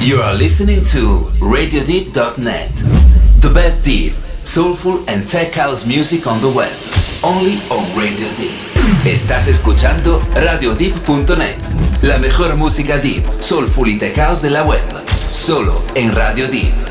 You are listening to RadioDeep.net, the best deep, soulful and tech house music on the web, only on Radio Deep. Estás escuchando RadioDeep.net, la mejor música deep, soulful y tech house de la web, solo en Radio Deep.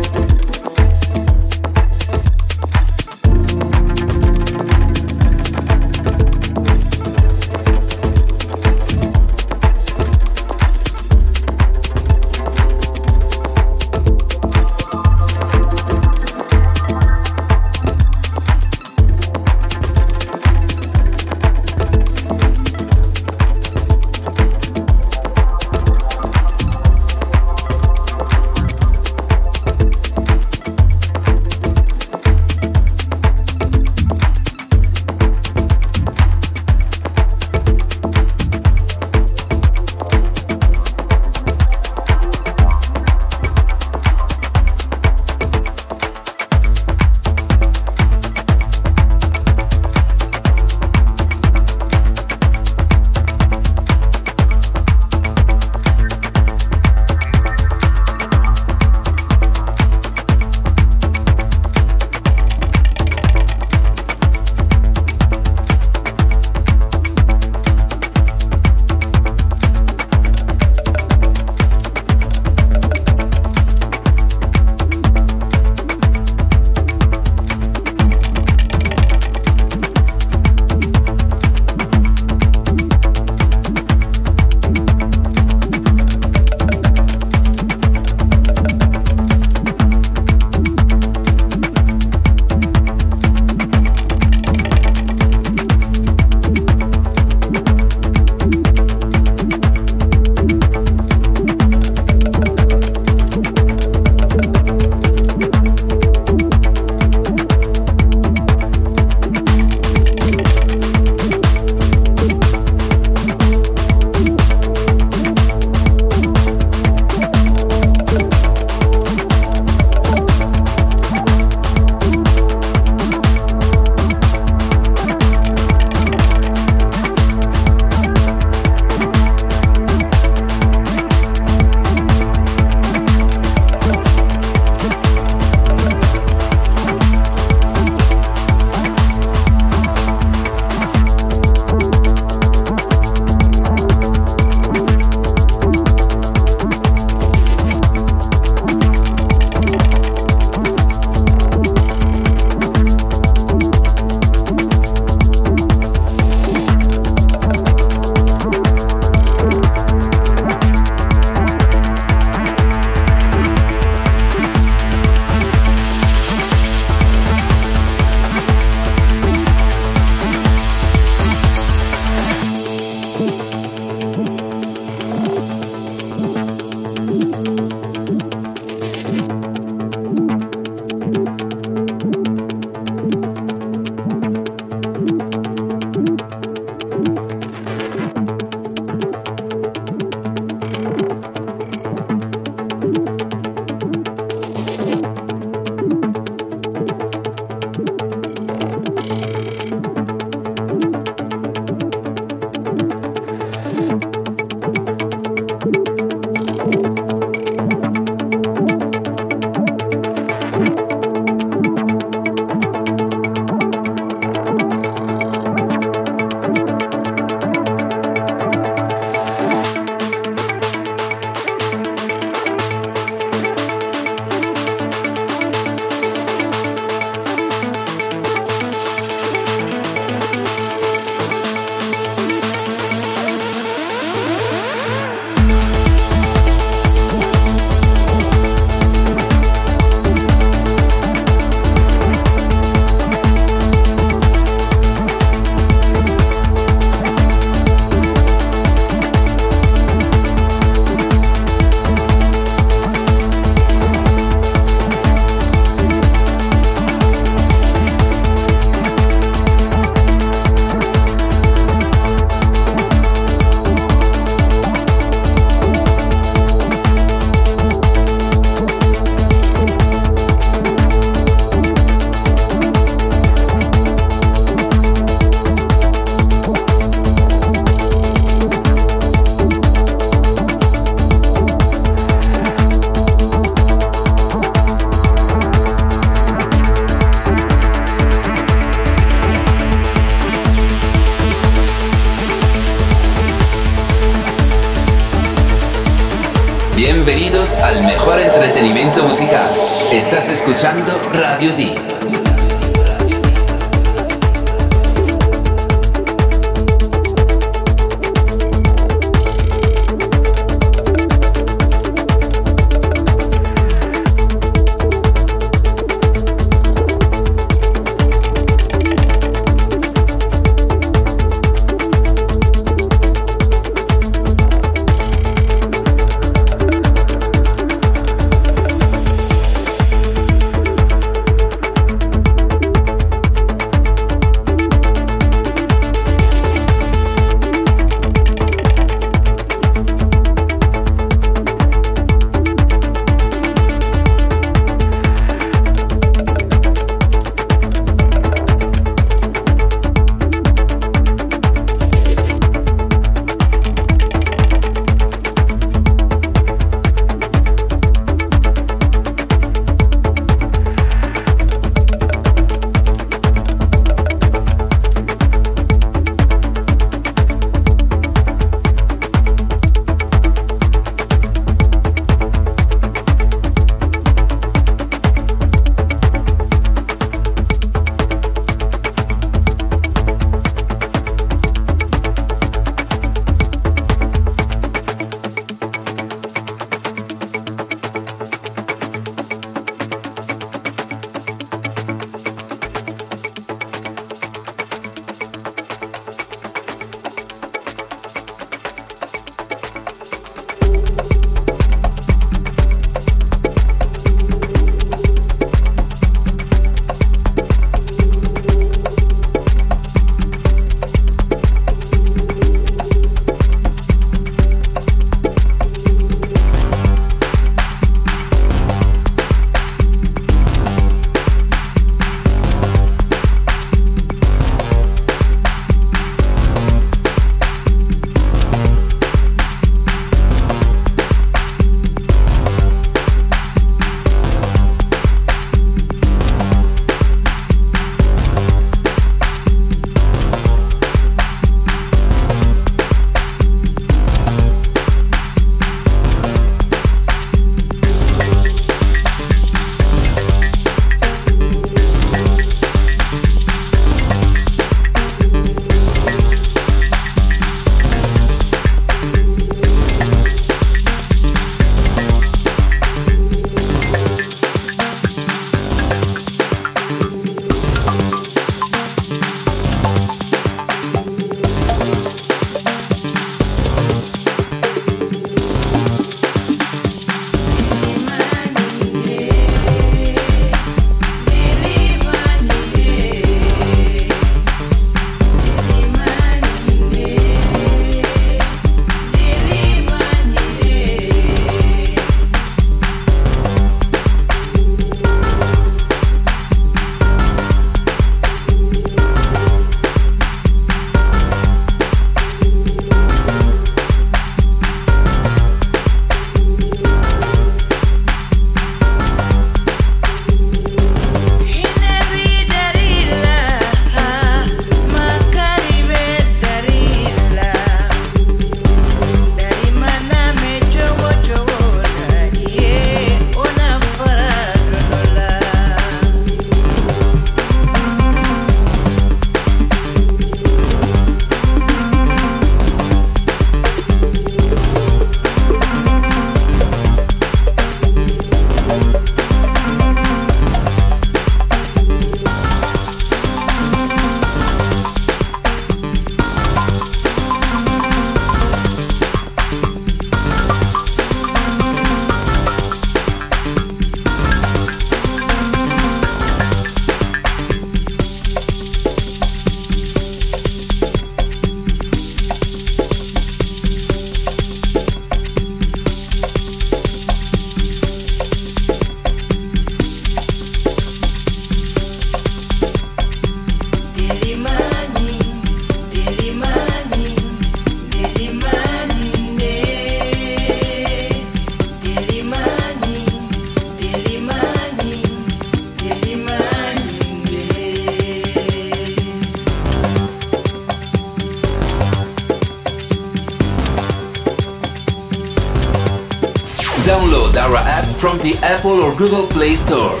Apple or Google Play Store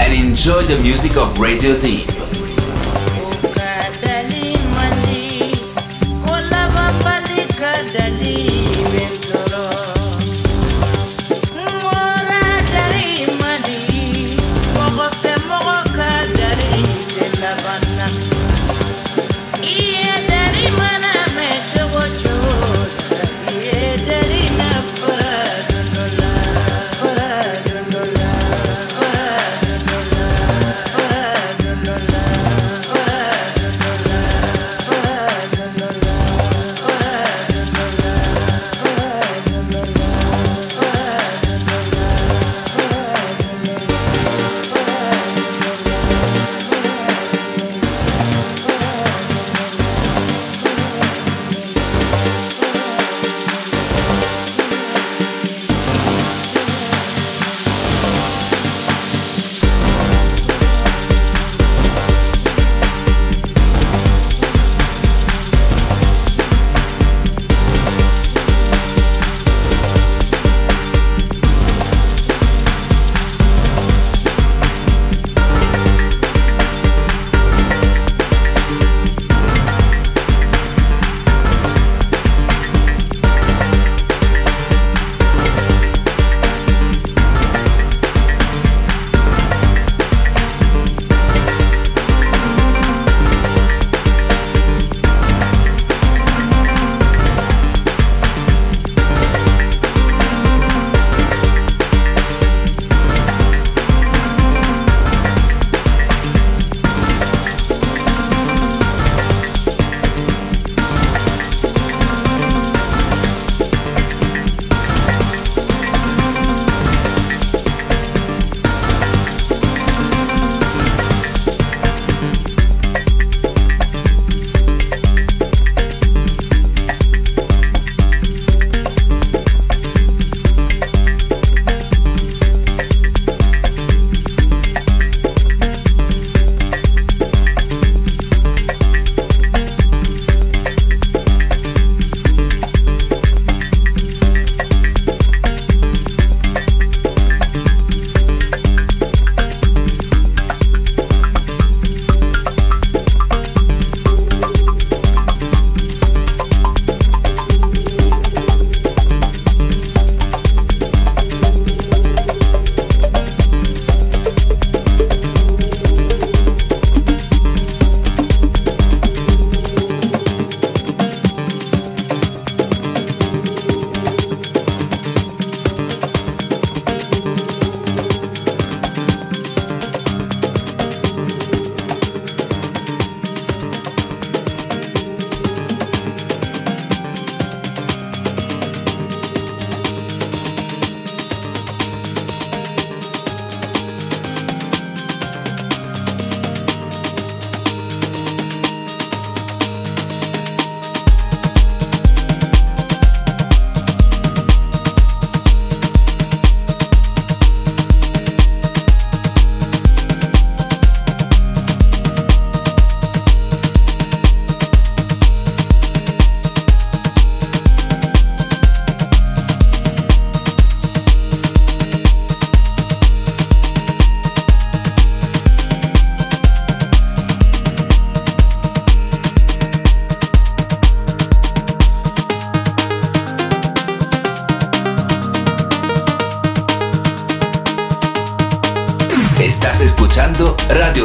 and enjoy the music of Radio Deep.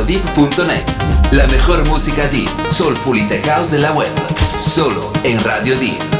RadioDeep.net. La mejor música deep, soulful y tech house de la web. Solo en Radio Deep.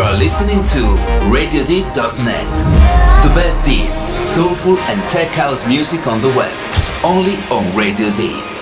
Are listening to RadioDeep.net. The best deep, soulful and tech house music on the web. Only on Radio Deep.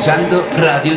Escuchando Radio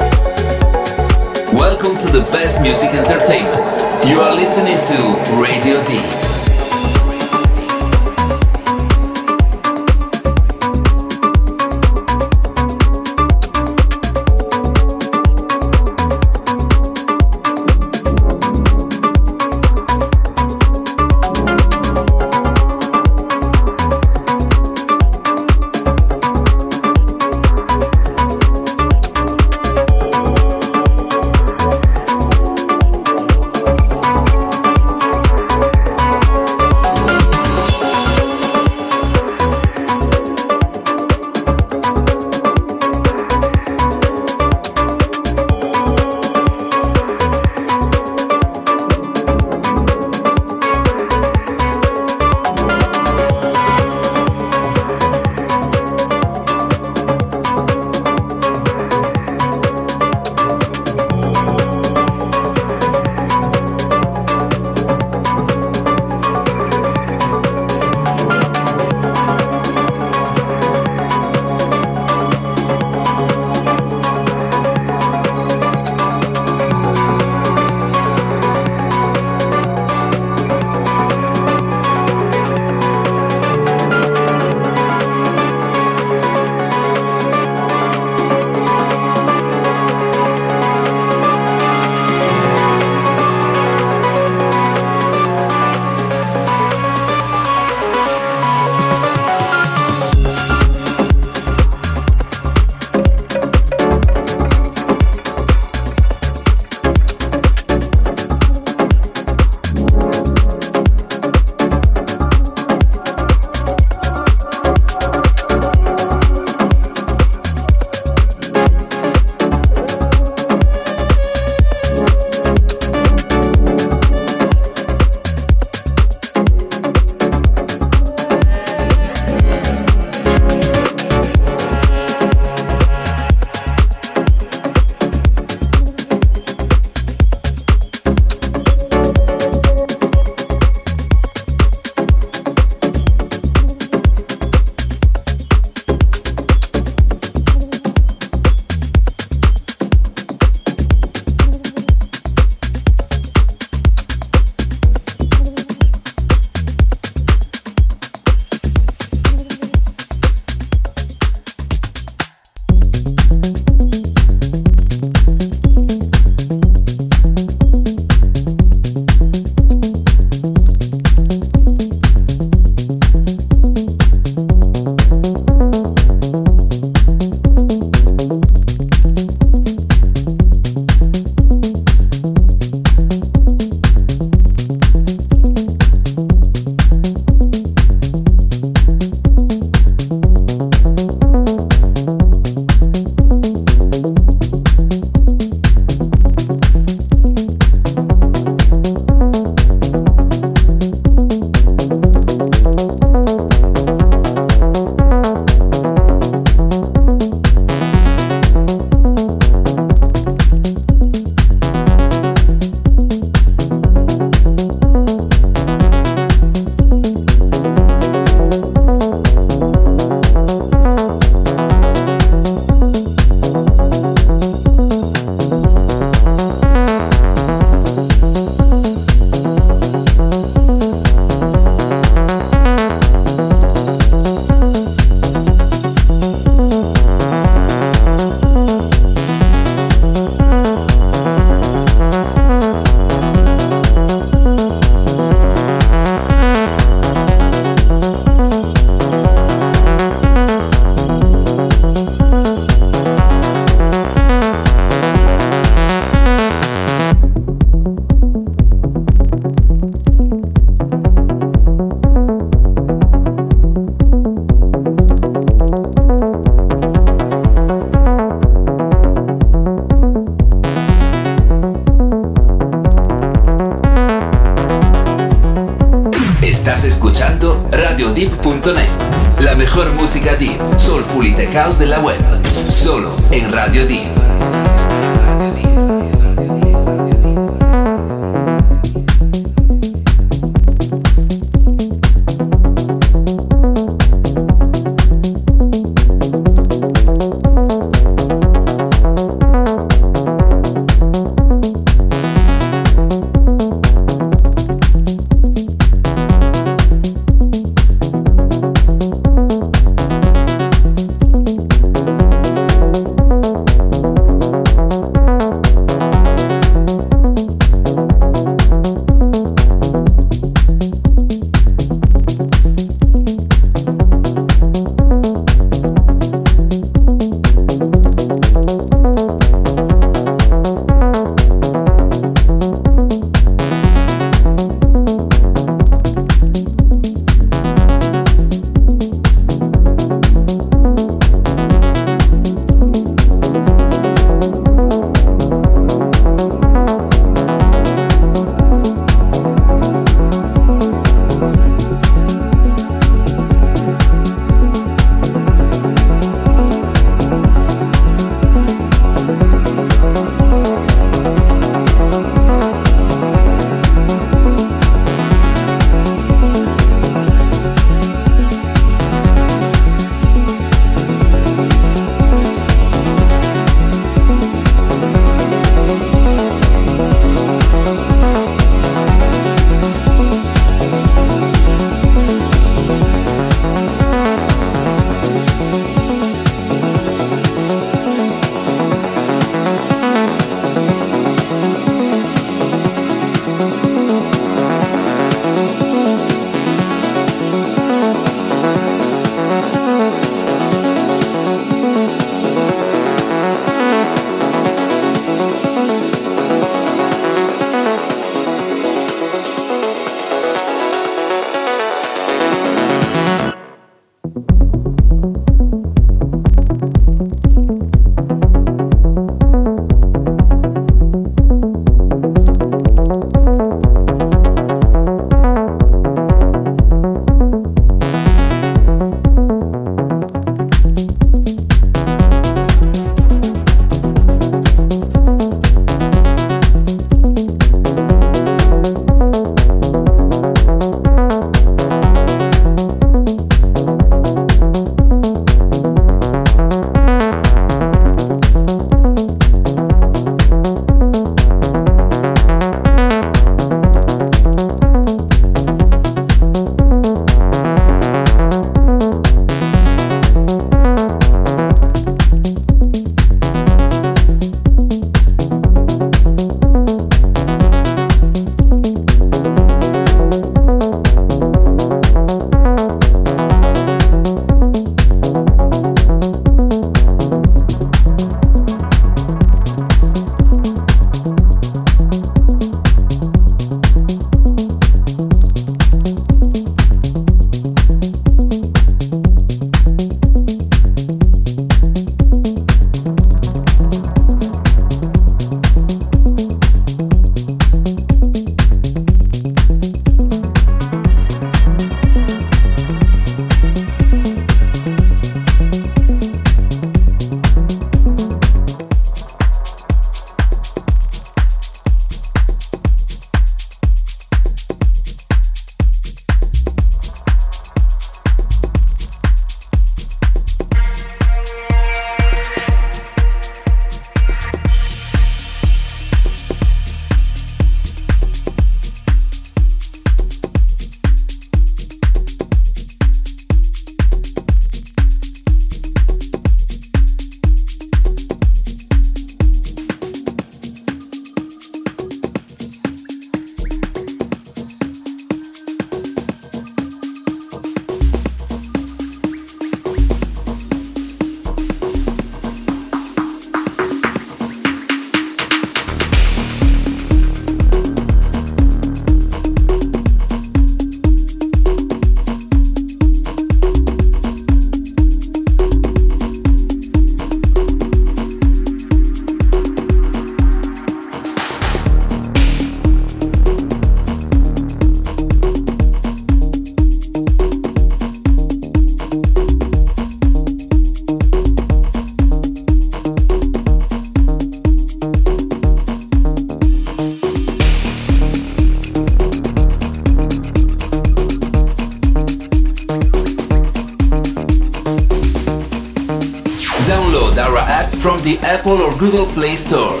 Google Play Store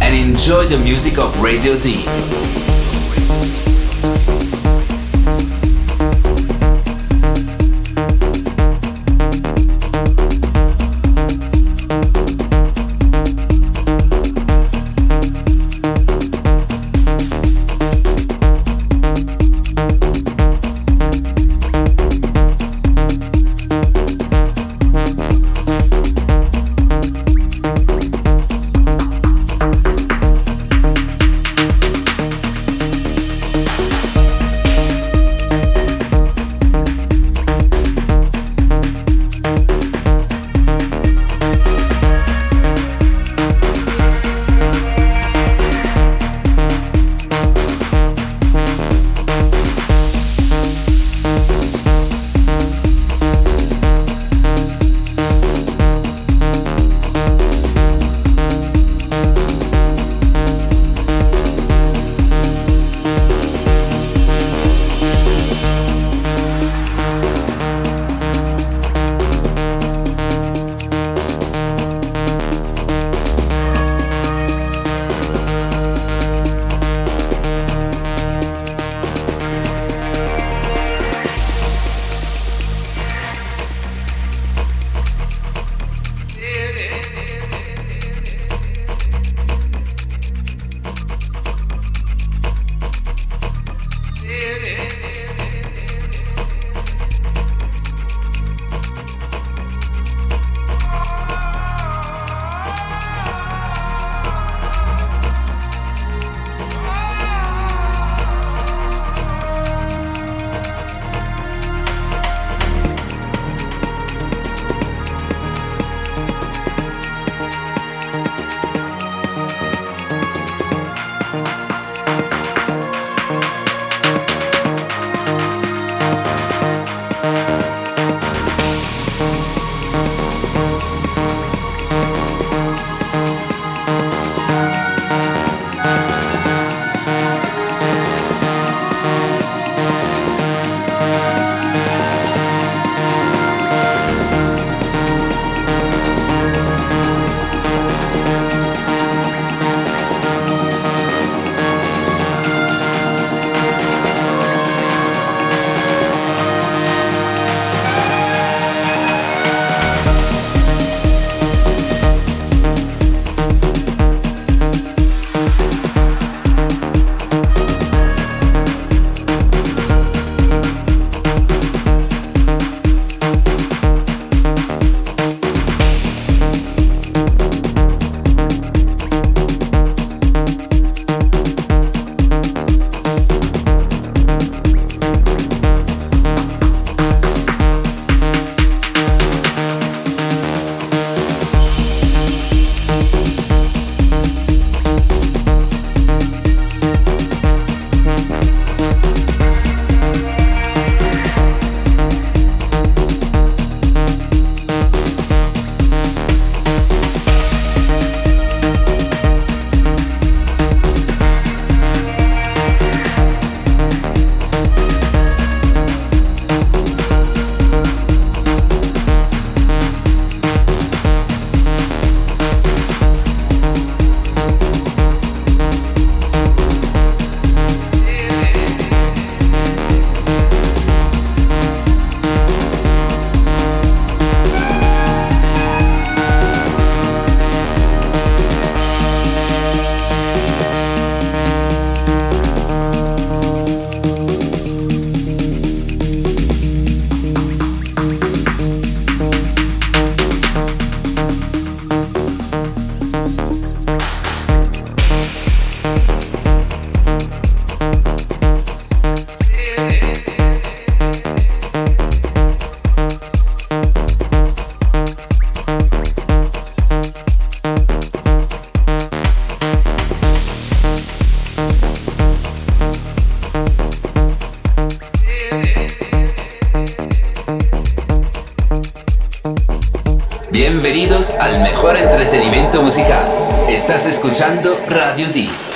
and enjoy the music of Radio D. Estás escuchando Radio D.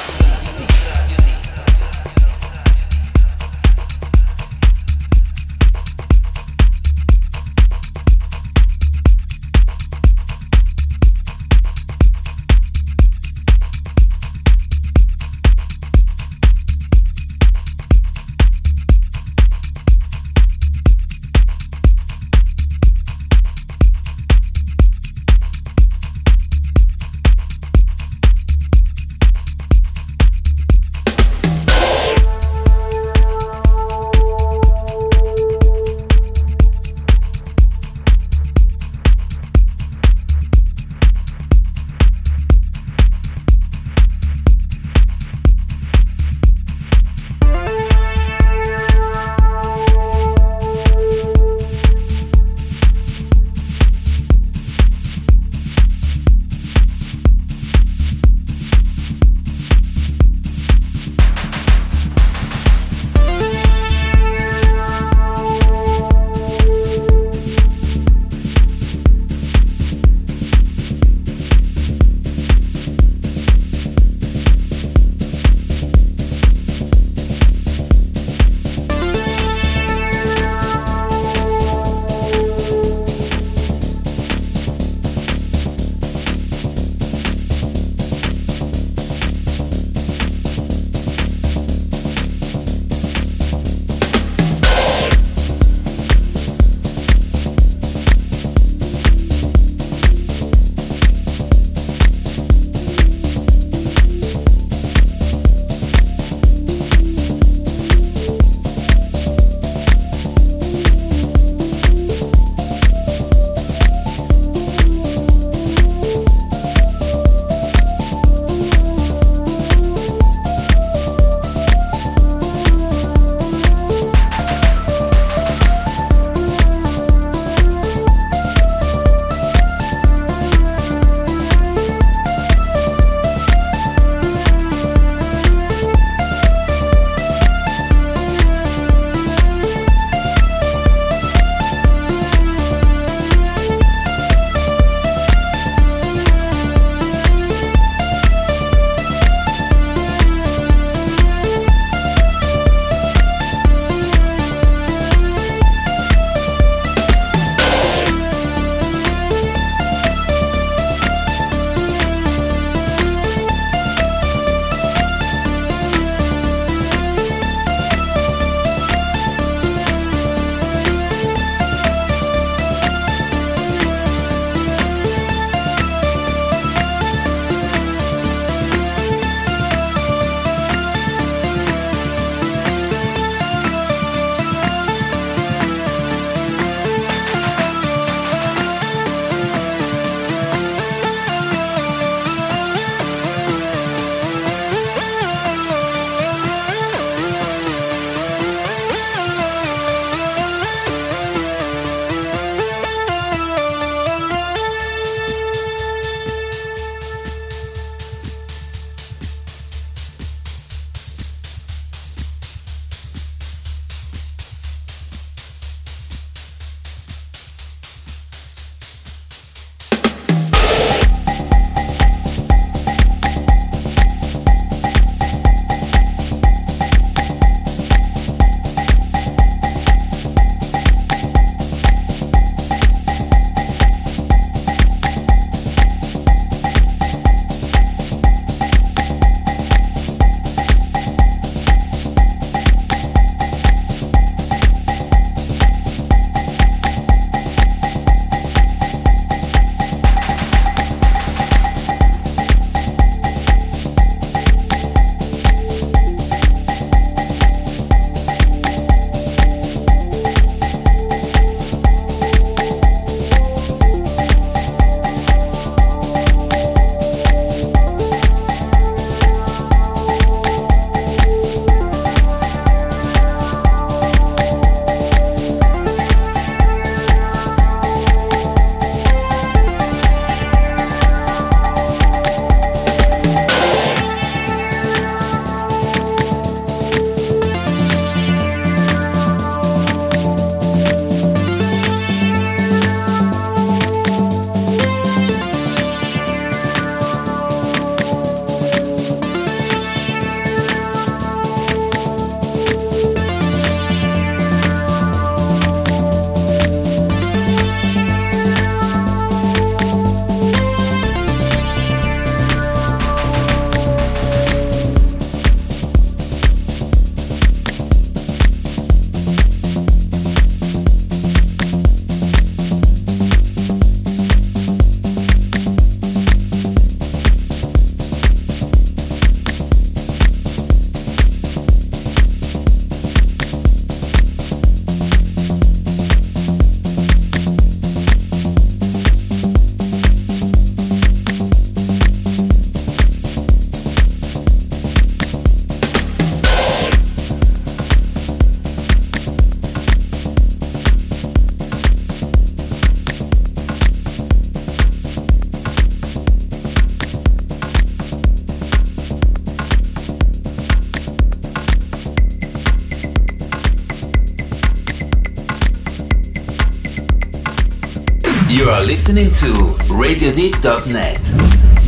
listening to RadioDeep.net.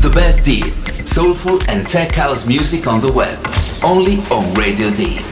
The best deep, soulful and tech house music on the web. Only on Radio Deep.